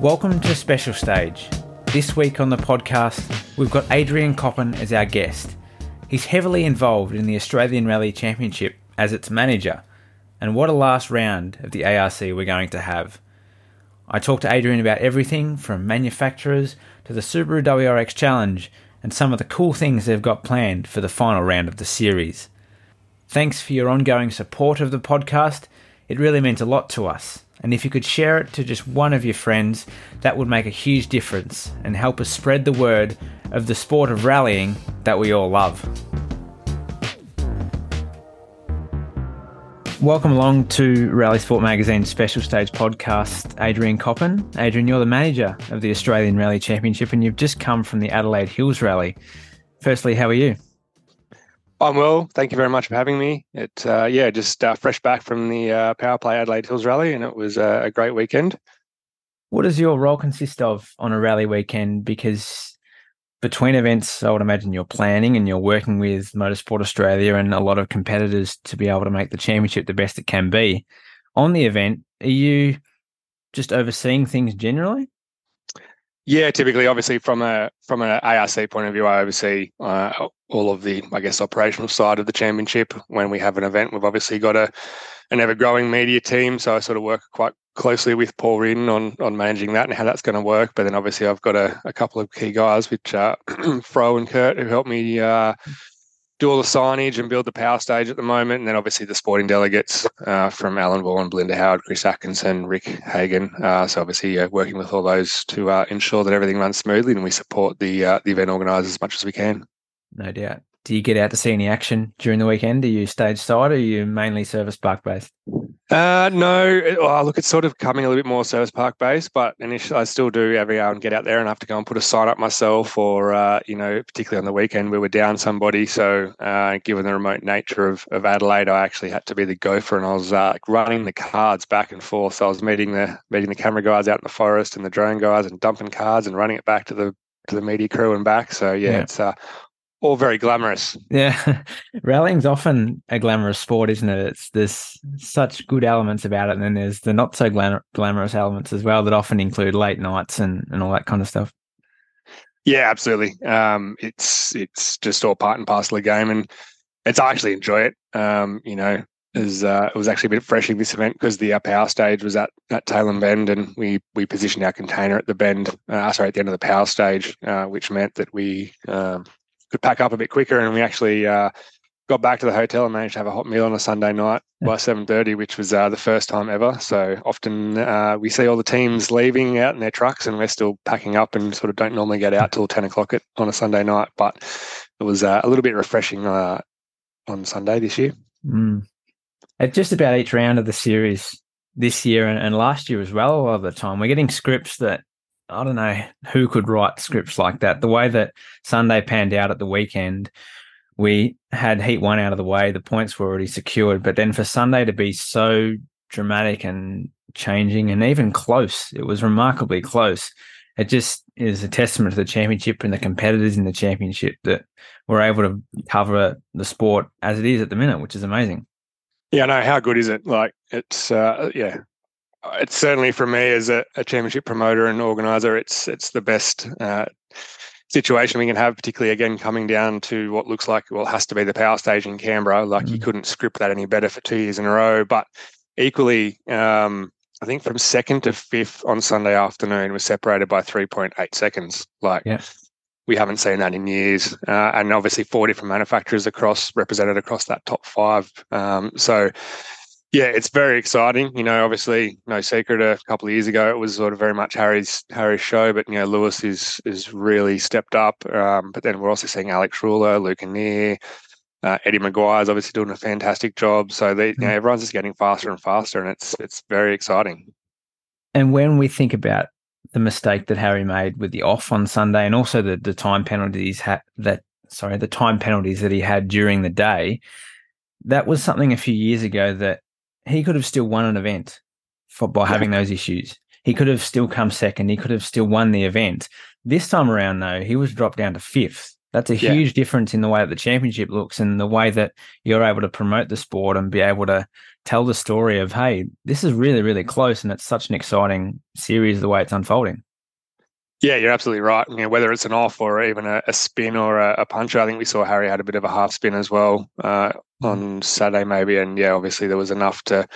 Welcome to Special Stage. This week on the podcast, we've got Adrian Coppin as our guest. He's heavily involved in the Australian Rally Championship as its manager, and what a last round of the ARC we're going to have. I talked to Adrian about everything from manufacturers to the Subaru WRX Challenge and some of the cool things they've got planned for the final round of the series. Thanks for your ongoing support of the podcast. It really means a lot to us. And if you could share it to just one of your friends, that would make a huge difference and help us spread the word of the sport of rallying that we all love. Welcome along to RallySport Magazine's special stage podcast, Adrian Coppin. Adrian, you're the manager of the Australian Rally Championship and you've just come from the Adelaide Hills Rally. Firstly, how are you? I'm well. Thank you very much for having me. It uh, yeah, just uh, fresh back from the uh, Power Play Adelaide Hills Rally, and it was a great weekend. What does your role consist of on a rally weekend? Because between events, I would imagine you're planning and you're working with Motorsport Australia and a lot of competitors to be able to make the championship the best it can be. On the event, are you just overseeing things generally? Yeah, typically, obviously, from a from an ARC point of view, I oversee uh, all of the, I guess, operational side of the championship. When we have an event, we've obviously got a an ever growing media team, so I sort of work quite closely with Paul Reardon on on managing that and how that's going to work. But then obviously, I've got a, a couple of key guys, which are Fro and Kurt, who help me uh, do all the signage and build the power stage at the moment. And then obviously the sporting delegates uh, from Alan Vaughan, Belinda Howard, Chris Atkinson, Rick Hagan. Uh, so obviously uh, working with all those to uh, ensure that everything runs smoothly and we support the uh, the event organisers as much as we can. No doubt. Do you get out to see any action during the weekend? Are you stage side or are you mainly service park based? Uh, no, well, look, it's sort of coming a little bit more service park based, but initially I still do every hour and get out there and have to go and put a sign up myself, or uh, you know, particularly on the weekend we were down somebody. So, uh, given the remote nature of, of Adelaide, I actually had to be the gopher, and I was uh, running the cards back and forth. So I was meeting the meeting the camera guys out in the forest and the drone guys, and dumping cards and running it back to the to the media crew and back. So yeah, yeah. it's uh, all very glamorous. Yeah, rallying's often a glamorous sport, isn't it? It's there's such good elements about it, and then there's the not so glam- glamorous elements as well that often include late nights and and all that kind of stuff. Yeah, absolutely. Um, it's it's just all part and parcel of the game, and it's I actually enjoy it. Um, you know, as uh, it was actually a bit refreshing this event because the uh, power stage was at at Tailem Bend, and we we positioned our container at the bend, uh, sorry, at the end of the power stage, uh, which meant that we um, could pack up a bit quicker, and we actually uh, got back to the hotel and managed to have a hot meal on a Sunday night by seven thirty, which was uh, the first time ever. So often uh, we see all the teams leaving out in their trucks, and we're still packing up and sort of don't normally get out till ten o'clock at, on a Sunday night. But it was uh, a little bit refreshing uh, on Sunday this year. Mm. At just about each round of the series this year and, and last year as well, a lot of the time, we're getting scripts that I don't know who could write scripts like that. The way that Sunday panned out at the weekend, we had Heat One out of the way, the points were already secured. But then for Sunday to be so dramatic and changing and even close, it was remarkably close. It just is a testament to the championship and the competitors in the championship that we're able to cover the sport as it is at the minute, which is amazing. Yeah, no, how good is it? Like it's uh, yeah, it's certainly for me as a, a championship promoter and organizer, it's it's the best uh, situation we can have, particularly again coming down to what looks like well has to be the power stage in Canberra. Like mm-hmm. you couldn't script that any better for two years in a row. But equally, um, I think from second to fifth on Sunday afternoon was separated by three point eight seconds. Like. Yeah. We haven't seen that in years, uh, and obviously four different manufacturers across represented across that top five. Um, so, yeah, it's very exciting. You know, obviously, no secret. A couple of years ago, it was sort of very much Harry's Harry's show, but you know, Lewis is is really stepped up. Um, but then we're also seeing Alex Rullo, Luke Anear, uh, Eddie McGuire's obviously doing a fantastic job. So they, you know, mm. everyone's just getting faster and faster, and it's it's very exciting. And when we think about the mistake that Harry made with the off on Sunday, and also the the time penalties ha- that sorry the time penalties that he had during the day, that was something a few years ago that he could have still won an event for by having those issues. He could have still come second. He could have still won the event. This time around, though, he was dropped down to fifth That's a Yeah. huge difference in the way that the championship looks and the way that you're able to promote the sport and be able to tell the story of, hey, this is really, really close and it's such an exciting series the way it's unfolding. Yeah, you're absolutely right. You know, whether it's an off or even a, a spin or a, a puncher, I think we saw Harry had a bit of a half spin as well uh, on Saturday, maybe. And yeah, obviously there was enough to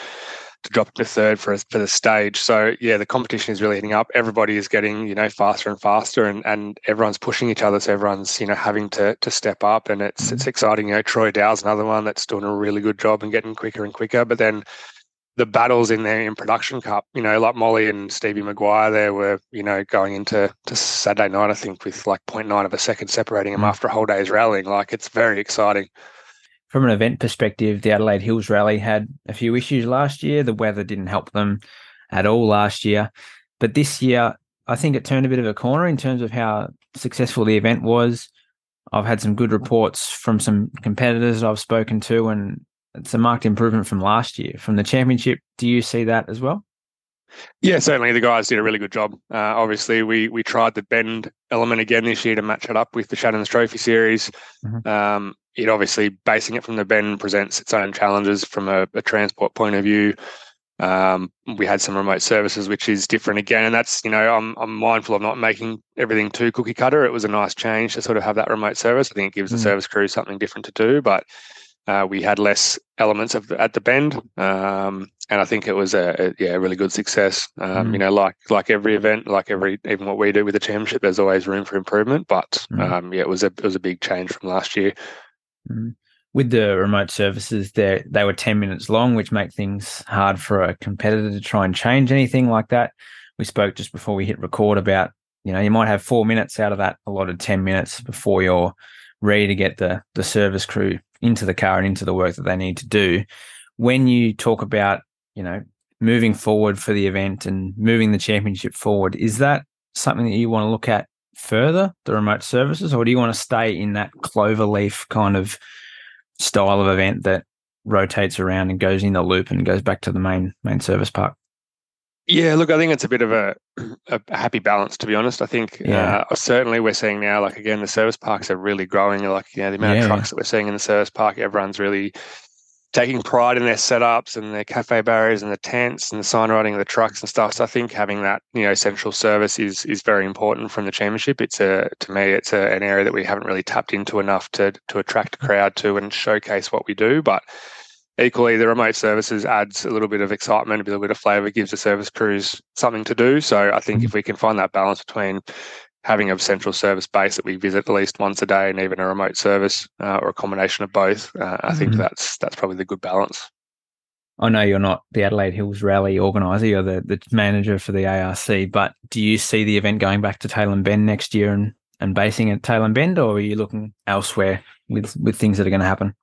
to drop to third for for the stage. So yeah, the competition is really heating up. Everybody is getting you know faster and faster, and and everyone's pushing each other. So everyone's you know having to to step up, and it's it's exciting. You know, Troy Dow's another one that's doing a really good job and getting quicker and quicker. But then the battles in there in production cup, you know, like Molly and Stevie Maguire there were, you know, going into to Saturday night, I think, with like 0.9 of a second separating them Mm. after a whole day's rallying. Like it's very exciting. From an event perspective, the Adelaide Hills Rally had a few issues last year. The weather didn't help them at all last year. But this year, I think it turned a bit of a corner in terms of how successful the event was. I've had some good reports from some competitors I've spoken to, and it's a marked improvement from last year. From the championship, do you see that as well? Yeah, certainly the guys did a really good job. Uh, obviously, we we tried the bend element again this year to match it up with the Shannon's Trophy series. Mhm. Um, it obviously basing it from the bend presents its own challenges from a, a transport point of view. Um, we had some remote services, which is different again, and that's you know I'm I'm mindful of not making everything too cookie cutter. It was a nice change to sort of have that remote service. I think it gives the Mm. service crew something different to do, but uh, we had less elements of the, at the bend, um, and I think it was a, a yeah a really good success. Um, Mm. You know, like like every event, like every even what we do with the championship, there's always room for improvement. But Mm. um, yeah, it was a it was a big change from last year. Mm. With the remote services, they they were ten minutes long, which make things hard for a competitor to try and change anything like that. We spoke just before we hit record about you know you might have four minutes out of that allotted ten minutes before you're ready to get the the service crew into the car and into the work that they need to do. When you talk about you know moving forward for the event and moving the championship forward, is that something that you want to look at further, the remote services, or do you want to stay in that clover leaf kind of style of event that rotates around and goes in the loop and goes back to the main main service park? Yeah, look, I think it's a bit of a, a happy balance, to be honest. I think Yeah. uh, certainly we're seeing now, like again, the service parks are really growing. Like, you know, the amount Yeah. of trucks that we're seeing in the service park, everyone's really taking pride in their setups and their cafe barriers and the tents and the sign writing of the trucks and stuff. So I think having that, you know, central service is is very important from the championship. It's a to me, it's a, an area that we haven't really tapped into enough to to attract a crowd to and showcase what we do. But equally, the remote services adds a little bit of excitement, a little bit of flavour, gives the service crews something to do. So I think if we can find that balance between having a central service base that we visit at least once a day and even a remote service uh, or a combination of both, uh, I think Mhm. that's that's probably the good balance. I know you're not the Adelaide Hills Rally organizer, you're the, the manager for the ARC, but do you see the event going back to Tailem Bend next year and, and basing at Tailem Bend, or are you looking elsewhere with, with things that are going to happen?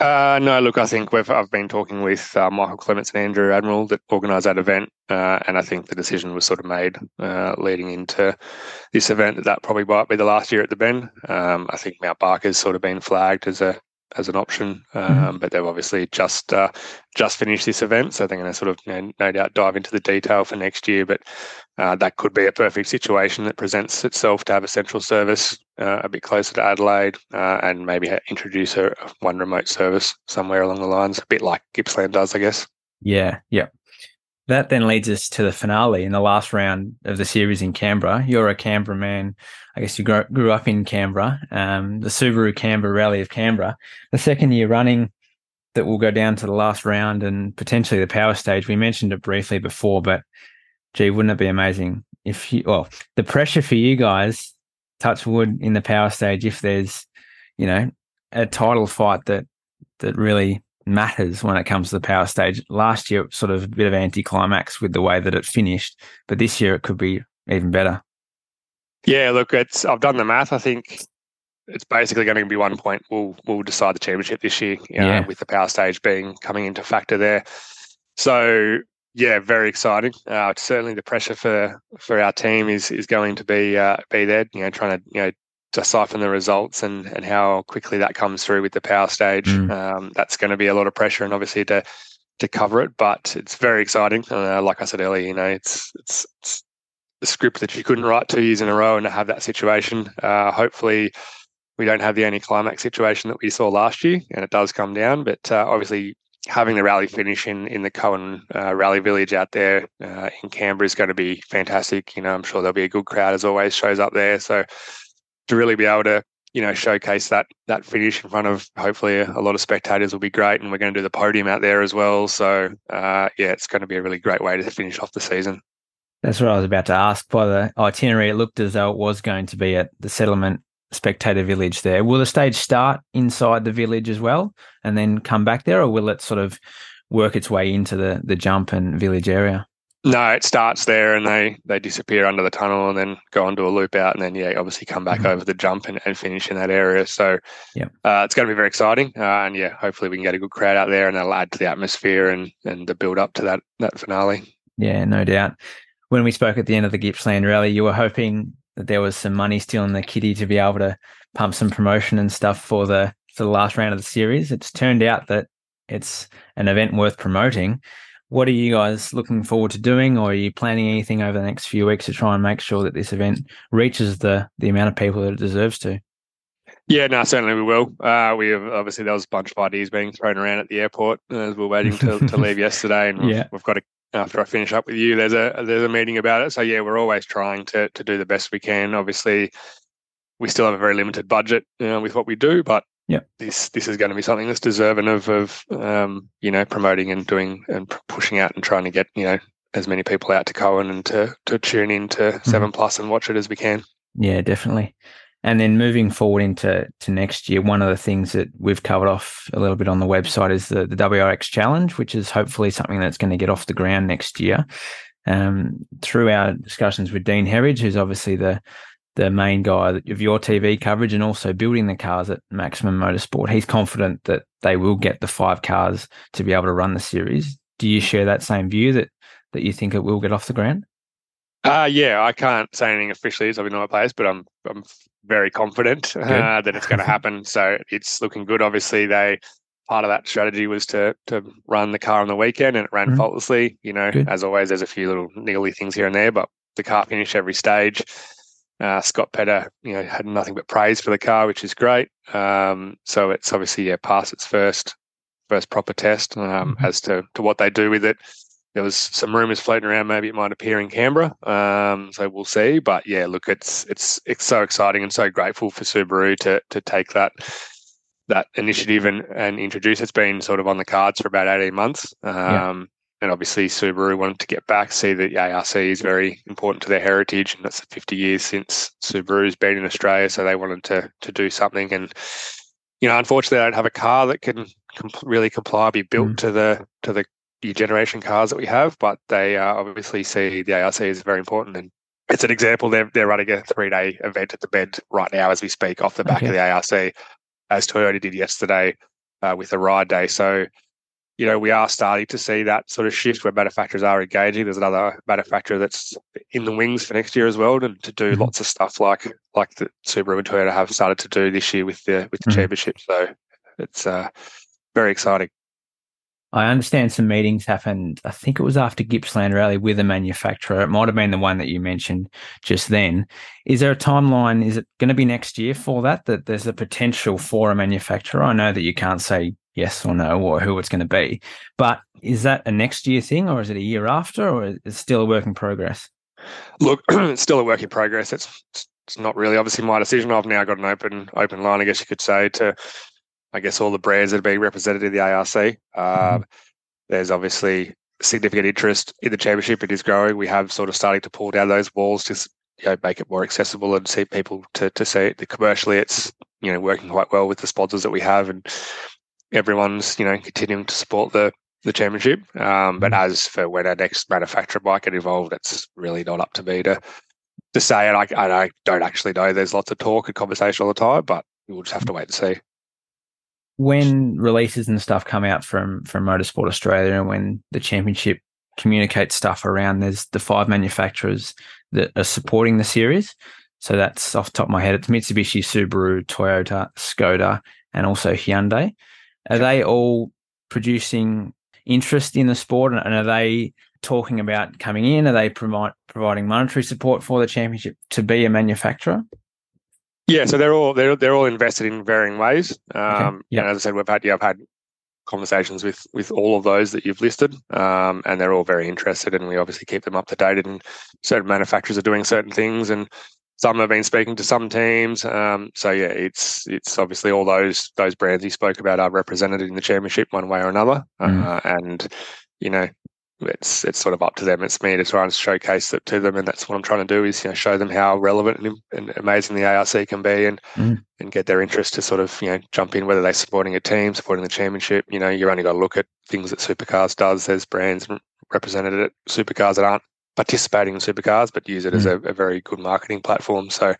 Uh, no, look, I think we've I've been talking with uh, Michael Clements and Andrew Admiral that organised that event, uh, and I think the decision was sort of made uh, leading into this event that that probably might be the last year at the Bend. Um, I think Mount Barker's sort of been flagged as a as an option, um, but they've obviously just uh, just finished this event, so they're going to sort of you know, no doubt dive into the detail for next year. But uh, that could be a perfect situation that presents itself to have a central service uh, a bit closer to Adelaide, uh, and maybe introduce a one remote service somewhere along the lines, a bit like Gippsland does, I guess. Yeah, yeah. That then leads us to the finale in the last round of the series in Canberra. You're a Canberra man. I guess you grew, grew up in Canberra, um, the Subaru Canberra Rally of Canberra, the second year running that will go down to the last round and potentially the power stage. We mentioned it briefly before, but gee, wouldn't it be amazing if you, well, the pressure for you guys, touch wood in the power stage, if there's, you know, a title fight that, that really matters when it comes to the power stage. Last year, sort of a bit of anticlimax with the way that it finished, but this year it could be even better. Yeah, look, it's I've done the math. I think it's basically going to be one point. We'll we'll decide the championship this year. You know, Yeah. with the power stage being coming into factor there. So yeah, very exciting. Uh, certainly, the pressure for for our team is is going to be uh, be there. You know, trying to you know decipher the results and and how quickly that comes through with the power stage. Mm. Um, that's going to be a lot of pressure, and obviously to to cover it. But it's very exciting. Uh, like I said earlier, you know, it's it's, it's the script that you couldn't write two years in a row and have that situation. Uh, hopefully, we don't have the anti-climax situation that we saw last year, and it does come down. But uh, obviously, having the rally finish in in the Kowen uh, Rally Village out there uh, in Canberra is going to be fantastic. You know, I'm sure there'll be a good crowd as always shows up there. So to really be able to you know showcase that that finish in front of hopefully a, a lot of spectators will be great, and we're going to do the podium out there as well. So uh, yeah, it's going to be a really great way to finish off the season. That's what I was about to ask. By the itinerary, it looked as though it was going to be at the settlement spectator village there. Will the stage start inside the village as well and then come back there, or will it sort of work its way into the, the jump and village area? No, it starts there and they they disappear under the tunnel and then go onto a loop out and then yeah, obviously come back mm-hmm. over the jump and, and finish in that area. So yeah, uh, it's going to be very exciting uh, and yeah, hopefully we can get a good crowd out there and that'll add to the atmosphere and and the build up to that that finale. Yeah, no doubt. When we spoke at the end of the Gippsland Rally, you were hoping that there was some money still in the kitty to be able to pump some promotion and stuff for the for the last round of the series. It's turned out that it's an event worth promoting. What are you guys looking forward to doing, or are you planning anything over the next few weeks to try and make sure that this event reaches the the amount of people that it deserves to? Yeah, no, certainly we will. Uh, we have obviously there was a bunch of ideas being thrown around at the airport as we are waiting to, to leave yesterday, and we've, yeah. we've got a after I finish up with you, there's a there's a meeting about it. So yeah, we're always trying to to do the best we can. Obviously, we still have a very limited budget uh, with what we do, but yeah, this this is going to be something that's deserving of of um, you know promoting and doing and pushing out and trying to get you know as many people out to Kowen and to to tune in to mm-hmm. Seven Plus and watch it as we can. Yeah, definitely. And then moving forward into to next year, one of the things that we've covered off a little bit on the website is the, the WRX Challenge, which is hopefully something that's going to get off the ground next year. Um, through our discussions with Dean Herridge, who's obviously the the main guy of your TV coverage and also building the cars at Maximum Motorsport, he's confident that they will get the five cars to be able to run the series. Do you share that same view that that you think it will get off the ground? Uh, yeah, I can't say anything officially as I've been on my place, but I'm I'm very confident uh, that it's going to happen. So it's looking good. Obviously, they part of that strategy was to to run the car on the weekend, and it ran mm-hmm. faultlessly. You know, good. as always, there's a few little niggly things here and there, but the car finished every stage. Uh, Scott Pedder, you know, had nothing but praise for the car, which is great. Um, so it's obviously yeah, passed its first first proper test um, mm-hmm. as to to what they do with it there was some rumours floating around. Maybe it might appear in Canberra. Um, so we'll see. But yeah, look, it's it's it's so exciting and so grateful for Subaru to to take that that initiative and and introduce. It's been sort of on the cards for about eighteen months. Um, yeah. And obviously, Subaru wanted to get back, see that the ARC is very important to their heritage, and that's 50 years since Subaru's been in Australia. So they wanted to to do something, and you know, unfortunately, I don't have a car that can really comply, be built mm. to the to the new generation cars that we have, but they uh, obviously see the ARC is very important. And it's an example. They're they're running a three day event at the bend right now as we speak, off the back okay. of the ARC, as Toyota did yesterday uh, with a ride day. So. You know, we are starting to see that sort of shift where manufacturers are engaging. There's another manufacturer that's in the wings for next year as well, to, to do mm-hmm. lots of stuff like like the Subaru and Toyota have started to do this year with the with the mm-hmm. championship. So it's uh, very exciting. I understand some meetings happened. I think it was after Gippsland Rally with a manufacturer. It might have been the one that you mentioned just then. Is there a timeline? Is it going to be next year for that? That there's a potential for a manufacturer. I know that you can't say yes or no or who it's going to be, but is that a next year thing or is it a year after or is it still a work in progress? Look, it's still a work in progress. It's it's not really obviously my decision. I've now got an open open line, I guess you could say, to I guess all the brands that are being represented in the ARC. Mm-hmm. Um, there's obviously significant interest in the championship. It is growing. We have sort of starting to pull down those walls to you know, make it more accessible and see people to to see it. Commercially, it's you know working quite well with the sponsors that we have, and everyone's you know continuing to support the the championship. Um, but mm-hmm. as for when our next manufacturer might get involved, it's really not up to me to to say. And I, I don't actually know. There's lots of talk and conversation all the time, but we'll just have to wait and see when releases and stuff come out from from Motorsport Australia and when the championship communicates stuff around, there's the five manufacturers that are supporting the series. So that's off the top of my head. It's Mitsubishi, Subaru, Toyota, Skoda, and also Hyundai. Are they all producing interest in the sport and are they talking about coming in? Are they provide, providing monetary support for the championship to be a manufacturer? Yeah, so they're all they're they're all invested in varying ways. Um, Okay, yeah. And as I said, we've had yeah, I've had conversations with with all of those that you've listed, um, and they're all very interested, and we obviously keep them up to date. And certain manufacturers are doing certain things, and some have been speaking to some teams. Um, so yeah, it's it's obviously all those those brands you spoke about are represented in the championship one way or another, Mm. uh, and you know. It's it's sort of up to them. It's me to try and showcase it to them, and that's what I'm trying to do is you know show them how relevant and, and amazing the ARC can be, and Mm. and get their interest to sort of you know jump in whether they're supporting a team, supporting the championship. You know, you're only got to look at things that Supercars does. There's brands represented at Supercars that aren't participating in Supercars, but use it as a, a very good marketing platform. So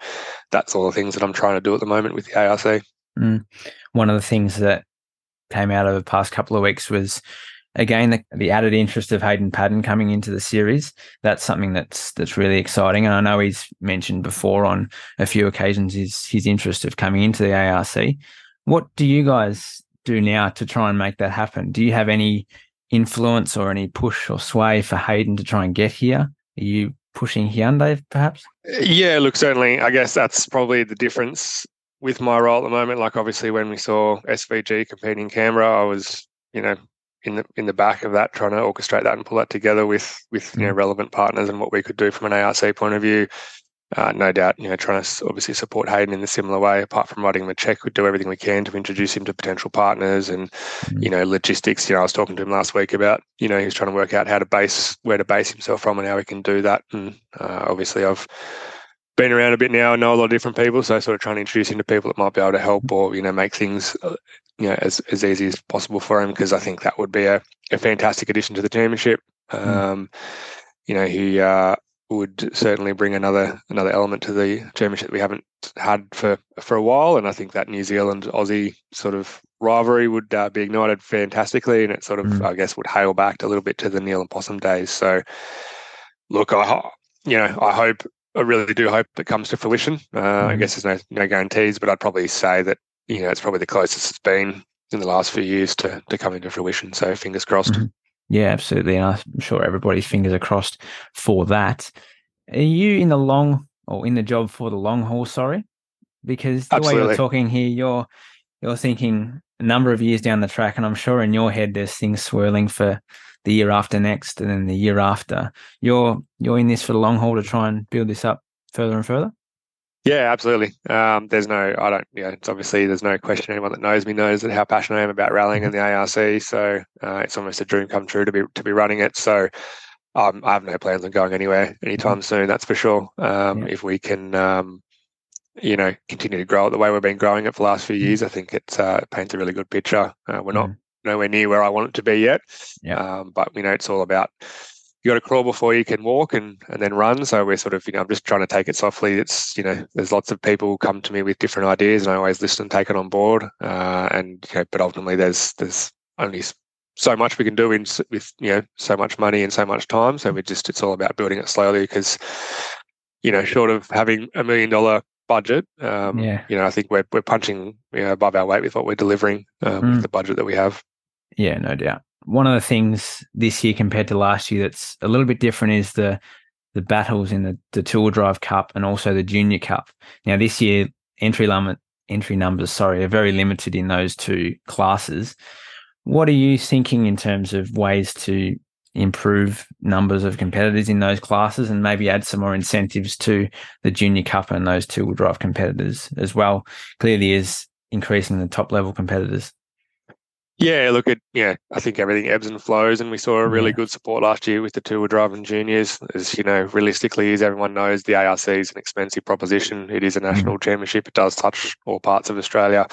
that's all the things that I'm trying to do at the moment with the ARC. One of the things that came out of the past couple of weeks was again the, the added interest of Hayden Paddon coming into the series. That's something that's that's really exciting. And I know he's mentioned before on a few occasions his his interest of coming into the ARC. What do you guys do now to try and make that happen? Do you have any influence or any push or sway for Hayden to try and get here? Are you pushing Hyundai perhaps? Yeah, look, certainly, I guess that's probably the difference with my role at the moment. Like, obviously, when we saw SVG competing in Canberra, I was, you know, in the in the back of that, trying to orchestrate that and pull that together with with you know relevant partners and what we could do from an ARC point of view. Uh, no doubt, you know, trying to obviously support Hayden in a similar way. Apart from writing him a check, we'd do everything we can to introduce him to potential partners and, Mm. you know, logistics. You know, I was talking to him last week about, you know, he's trying to work out how to base where to base himself from and how he can do that. And uh, obviously, I've been around a bit now and know a lot of different people, so sort of trying to introduce him to people that might be able to help or you know make things, uh, you know, as as easy as possible for him because I think that would be a, a fantastic addition to the championship. Um, you know, he uh, would certainly bring another another element to the championship that we haven't had for for a while, and I think that New Zealand Aussie sort of rivalry would uh, be ignited fantastically, and it sort of Mm. I guess would hail back a little bit to the Neil and Possum days. So, look, I you know I hope I really do hope it comes to fruition. Uh, I Mhm. guess there's no no guarantees, but I'd probably say that you know it's probably the closest it's been in the last few years to to coming to fruition. So fingers crossed. Mhm. Yeah, absolutely. And I'm sure everybody's fingers are crossed for that. Are you in the long or in the job for the long haul? Sorry, because the way you're talking here, you're you're thinking a number of years down the track, and I'm sure in your head there's things swirling for the year after next, and then the year after. You're you're in this for the long haul to try and build this up further and further. Yeah, absolutely. Um, there's no, I don't, yeah, it's obviously there's no question. Anyone that knows me knows that how passionate I am about rallying and the ARC. So uh, it's almost a dream come true to be to be running it. So um, I have no plans on going anywhere anytime soon. That's for sure. Um, Yeah. If we can, um, you know, continue to grow it the way we've been growing it for the last few years, I think it uh, paints a really good picture. Uh, we're not Mm. nowhere near where I want it to be yet. Yeah. Um, but you know, it's all about you got to crawl before you can walk and, and then run. So we're sort of, you know, I'm just trying to take it softly. It's, you know, there's lots of people who come to me with different ideas and I always listen and take it on board. Uh, and, you know, but ultimately there's, there's only so much we can do in, with, you know, so much money and so much time. So we just, it's all about building it slowly because, you know, short of having a million dollar budget, um, Yeah. you know, I think we're, we're punching you know, above our weight with what we're delivering um, Mm. with the budget that we have. Yeah, no doubt. One of the things this year compared to last year that's a little bit different is the the battles in the, the Tour Drive Cup and also the Junior Cup. Now this year entry limit entry numbers, sorry, are very limited in those two classes. What are you thinking in terms of ways to improve numbers of competitors in those classes and maybe add some more incentives to the Junior Cup and those two wheel drive competitors as well? Clearly is increasing the top level competitors. Yeah, look at yeah. I think everything ebbs and flows, and we saw a really Yeah. good support last year with the two wheel driving juniors. As you know, realistically, as everyone knows, the ARC is an expensive proposition. It is a national championship. It does touch all parts of Australia,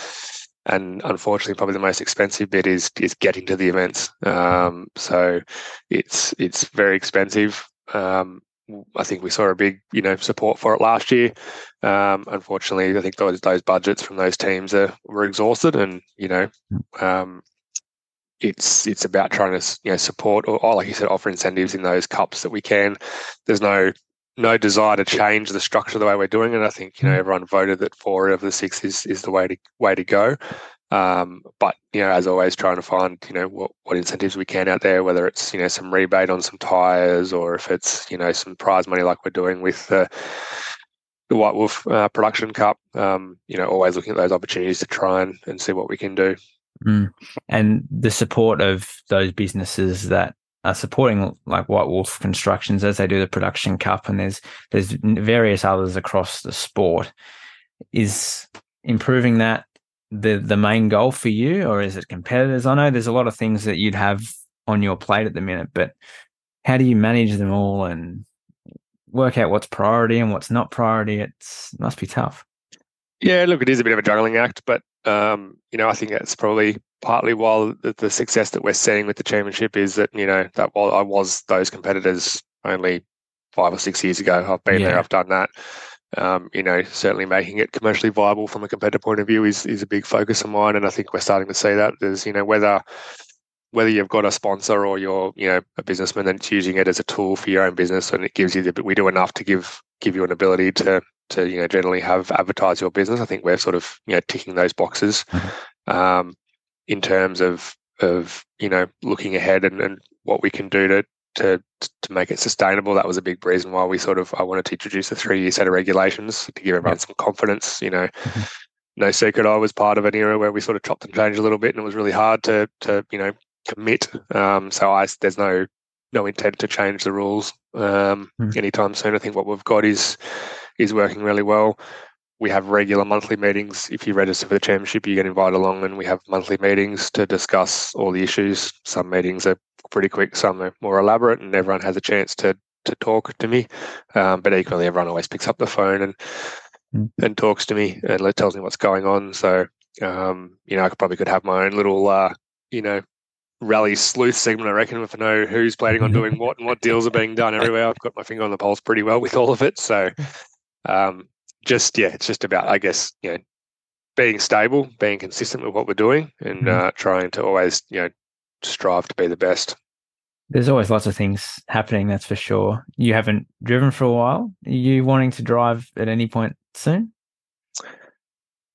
and unfortunately, probably the most expensive bit is is getting to the events. Um, so it's it's very expensive. Um, I think we saw a big, you know, support for it last year. Um, unfortunately, I think those those budgets from those teams are were exhausted, and you know, um, it's it's about trying to you know support or, or like you said, offer incentives in those cups that we can. There's no no desire to change the structure the way we're doing it. I think you know Mm. everyone voted that four of the six is is the way to way to go. Um, but you know, as always, trying to find you know what, what incentives we can out there, whether it's you know some rebate on some tires or if it's you know some prize money like we're doing with the the White Wolf uh, Production Cup. Um, you know, always looking at those opportunities to try and, and see what we can do. Mm. And the support of those businesses that are supporting like White Wolf Constructions as they do the Production Cup, and there's there's various others across the sport. Is improving that the the main goal for you, or is it competitors? I know there's a lot of things that you'd have on your plate at the minute, but how do you manage them all and work out what's priority and what's not priority? It must be tough. Yeah, look, it is a bit of a juggling act, but um, you know, I think that's probably partly while the, the, success that we're seeing with the championship is that you know that while I was those competitors only five or six years ago, I've been yeah. there, I've done that. Um, you know, certainly making it commercially viable from a competitor point of view is is a big focus of mine, and I think we're starting to see that. There's you know whether whether you've got a sponsor or you're you know a businessman that's using it as a tool for your own business, and it gives you the we do enough to give give you an ability to to you know generally have advertise your business. I think we're sort of you know ticking those boxes mm-hmm. um, in terms of of you know looking ahead and, and what we can do to to to make it sustainable. That was a big reason why we sort of I wanted to introduce a three year set of regulations to give everyone some confidence. You know. Mm-hmm. No secret, I was part of an era where we sort of chopped and changed a little bit, and it was really hard to, to you know, commit. Um, so I, there's no no intent to change the rules um, mm. anytime soon. I think what we've got is is working really well. We have regular monthly meetings. If you register for the championship, you get invited along, and we have monthly meetings to discuss all the issues. Some meetings are pretty quick, some are more elaborate, and everyone has a chance to to talk to me. Um, but equally, everyone always picks up the phone and mm. and talks to me and tells me what's going on. So um, you know, I could probably could have my own little uh, you know rally sleuth segment, I reckon, if I know who's planning on doing what and what deals are being done everywhere. I've got my finger on the pulse pretty well with all of it. So, um, just yeah, it's just about, I guess, you know, being stable, being consistent with what we're doing, and mm-hmm. uh, trying to always, you know, strive to be the best. There's always lots of things happening, that's for sure. You haven't driven for a while. Are you wanting to drive at any point soon?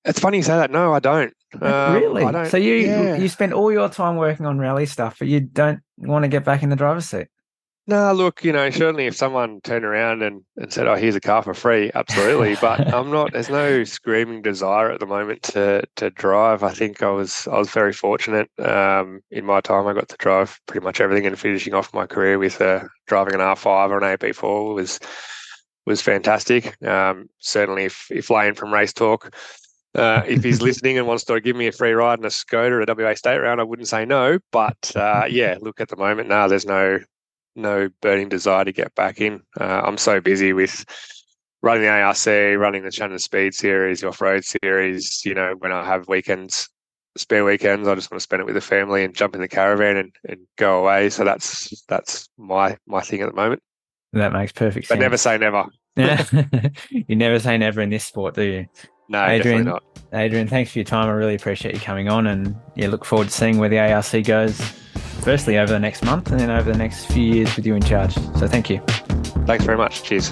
It's funny you say that. No, I don't. Um, really? I don't, so you yeah. you spend all your time working on rally stuff, but you don't want to get back in the driver's seat? No, look, you know, certainly if someone turned around and, and said, "Oh, here's a car for free," absolutely. but I'm not. There's no screaming desire at the moment to to drive. I think I was I was very fortunate um, in my time. I got to drive pretty much everything, and finishing off my career with uh, driving an R5 or an AP4 was was fantastic. Um, certainly, if if Lane from Race Talk uh, if he's listening and wants to give me a free ride in a Skoda at a WA State round, I wouldn't say no. But uh, yeah, look at the moment now. There's no no burning desire to get back in. Uh, I'm so busy with running the ARC, running the Channel Speed Series, the off road series. You know, when I have weekends, spare weekends, I just want to spend it with the family and jump in the caravan and, and go away. So that's that's my my thing at the moment. That makes perfect but sense. But never say never. Yeah. you never say never in this sport, do you? No, Adrian, definitely not. Adrian, thanks for your time. I really appreciate you coming on, and yeah, look forward to seeing where the ARC goes. Firstly, over the next month, and then over the next few years with you in charge. So, thank you. Thanks very much. Cheers.